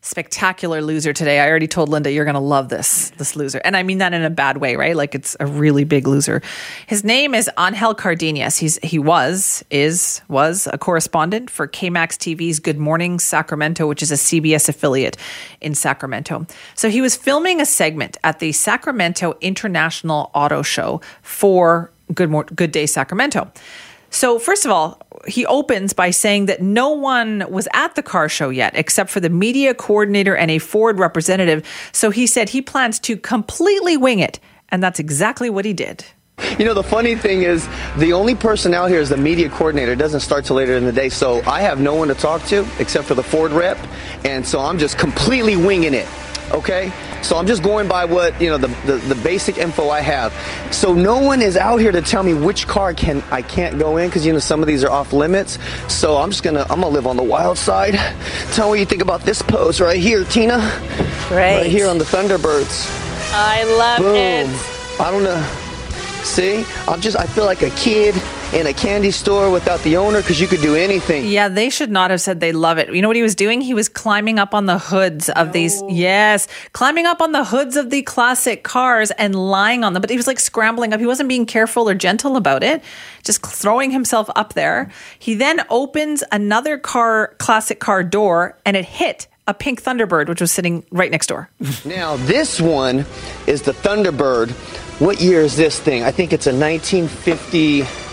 spectacular loser today. I already told Linda you're going to love this this loser. And I mean that in a bad way, right? Like it's a really big loser. His name is Angel Cardenas. He's he was is was a correspondent for KMAX TV's Good Morning Sacramento, which is a CBS affiliate in Sacramento. So he was filming a segment at the Sacramento International Auto Show for Good Good Day Sacramento. So, first of all, he opens by saying that no one was at the car show yet except for the media coordinator and a Ford representative. So he said he plans to completely wing it. And that's exactly what he did. You know, the funny thing is, the only person out here is the media coordinator. It doesn't start till later in the day. So I have no one to talk to except for the Ford rep. And so I'm just completely winging it okay? So I'm just going by what, you know, the, the, the, basic info I have. So no one is out here to tell me which car can I can't go in because, you know, some of these are off limits. So I'm just going to, I'm going to live on the wild side. Tell me what you think about this pose right here, Tina. Great. Right here on the Thunderbirds. I love Boom. it. I don't know. See? I'm just, I feel like a kid in a candy store without the owner because you could do anything. Yeah, they should not have said they love it. You know what he was doing? He was climbing up on the hoods of these. Yes, climbing up on the hoods of the classic cars and lying on them. But he was like scrambling up. He wasn't being careful or gentle about it, just throwing himself up there. He then opens another car, classic car door, and it hit a pink Thunderbird, which was sitting right next door. now, this one is the Thunderbird. What year is this thing? I think it's a 1950.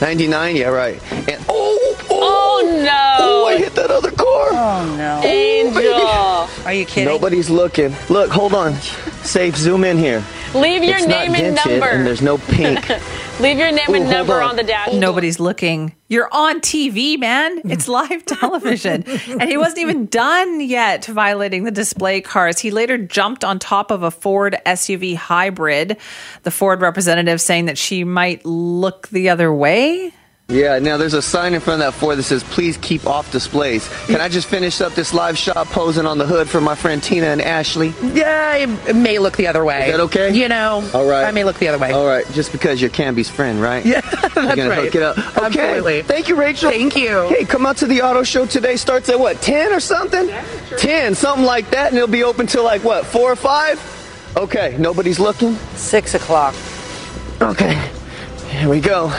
99, yeah, right. And oh, oh, oh no! Oh, I hit that other car. Oh no! Angel, are you kidding? Nobody's looking. Look, hold on. Safe, zoom in here. Leave your it's name and number. And there's no pink. Leave your name Ooh, and number on. on. the dash. Nobody's looking. You're on TV, man. It's live television. and he wasn't even done yet violating the display cars. He later jumped on top of a Ford SUV hybrid. The Ford representative saying that she might look the other way. Yeah, now there's a sign in front of that Ford that says, please keep off displays. Can I just finish up this live shot posing on the hood for my friend Tina and Ashley? Yeah, it may look the other way. Is that okay? You know, All right. I may look the other way. All right, just because you're Canby's friend, right? Yeah, that's You're gonna right. hook it up. Okay. Absolutely. Thank you, Rachel. Thank you. Hey, come out to the auto show today. Starts at what, 10 or something? Yeah, sure. 10, something like that, and it'll be open till like what, 4 or 5? Okay, nobody's looking? Six o'clock. Okay, here we go.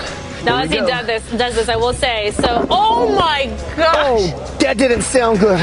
Now, as he go. does this, does this, I will say. So, oh my gosh! Oh, that didn't sound good.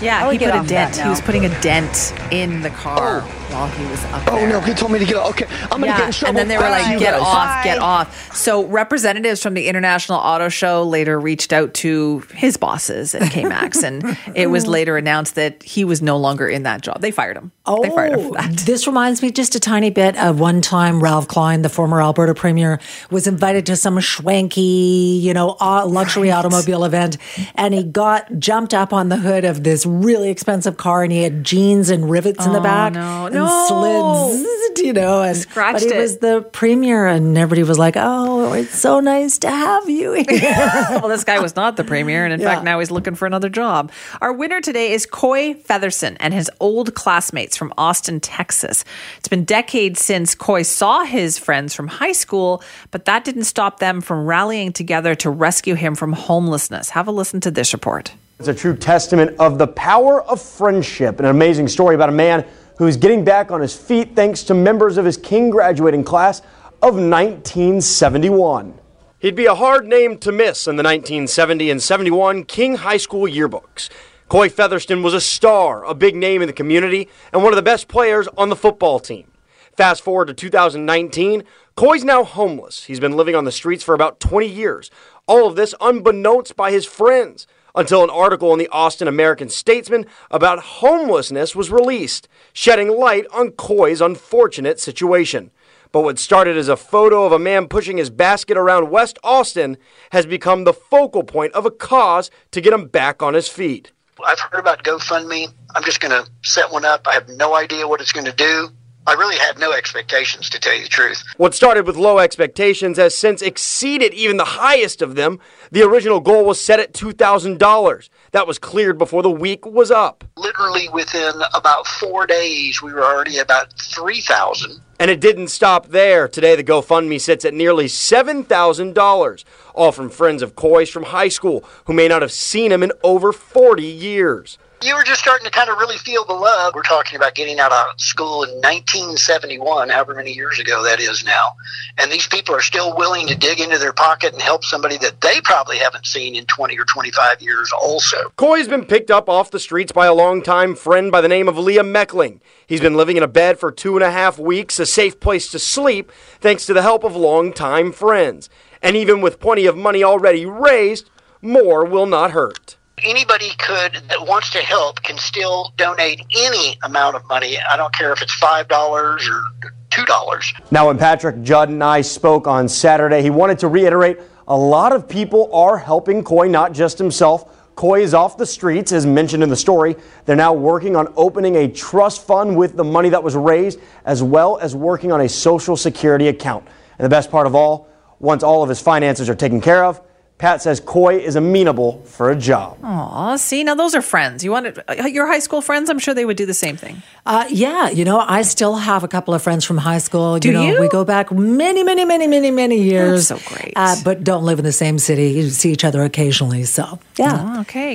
Yeah, he put a dent. He was putting a dent in the car oh. While he was up Oh no, he told me to get off. Okay, I'm gonna get in trouble. And then they were Back like, get guys. off, get off. So representatives from the International Auto Show later reached out to his bosses at KMAX, and it was later announced that he was no longer in that job. They fired him. Oh, they fired him for that. this reminds me just a tiny bit of one time Ralph Klein, the former Alberta premier, was invited to some schwanky, you know, au- luxury automobile event, and he got jumped up on the hood of this really expensive car, and he had jeans and rivets in the oh, back, no. And No. slid, you know, and Scratched but he it. was the premier, and everybody was like, "Oh, it's so nice to have you here." well, this guy was not the premier, and in Yeah. fact, now he's looking for another job. Our winner today is Coy Featherston and his old classmates from Austin, Texas. It's been decades since Coy saw his friends from high school, but that didn't stop them from rallying together to rescue him from homelessness. Have a listen to this report. It's a true testament of the power of friendship. An amazing story about a man who's getting back on his feet thanks to members of his King graduating class of 1971. He'd be a hard name to miss in the 1970 and 71 King High School yearbooks. Coy Featherston was a star, a big name in the community, and one of the best players on the football team. Fast forward to 2019, Coy's now homeless. He's been living on the streets for about 20 years. All of this unbeknownst by his friends until an article in the Austin American Statesman about homelessness was released, shedding light on Coy's unfortunate situation. But what started as a photo of a man pushing his basket around West Austin has become the focal point of a cause to get him back on his feet. I've heard about GoFundMe. I'm just going to set one up. I have no idea what it's going to do. I really had no expectations, to tell you the truth. What started with low expectations has since exceeded even the highest of them. The original goal was set at $2,000. That was cleared before the week was up. Literally within about four days, we were already about 3,000. And it didn't stop there. Today, the GoFundMe sits at nearly $7,000, all from friends of Coy's from high school who may not have seen him in over 40 years. You were just starting to kind of really feel the love. We're talking about getting out of school in 1971, however many years ago that is now. And these people are still willing to dig into their pocket and help somebody that they probably haven't seen in 20 or 25 years, also. Coy's been picked up off the streets by a longtime friend by the name of Leah Meckling. He's been living in a bed for two and a half weeks, a safe place to sleep, thanks to the help of longtime friends. And even with plenty of money already raised, more will not hurt. Anybody could that wants to help can still donate any amount of money. I don't care if it's five dollars or two dollars. Now, when Patrick Judd and I spoke on Saturday, he wanted to reiterate a lot of people are helping Coy, not just himself. Coy is off the streets, as mentioned in the story. They're now working on opening a trust fund with the money that was raised, as well as working on a social security account. And the best part of all, once all of his finances are taken care of, Pat says Coy is amenable for a job. Aw, see, now those are friends. You wanted uh, your high school friends? I'm sure they would do the same thing. Uh, yeah, you know, I still have a couple of friends from high school. Do you know, you? we go back many, many, many, many, many years. That's so great. Uh, but don't live in the same city. You see each other occasionally. So, yeah. Okay.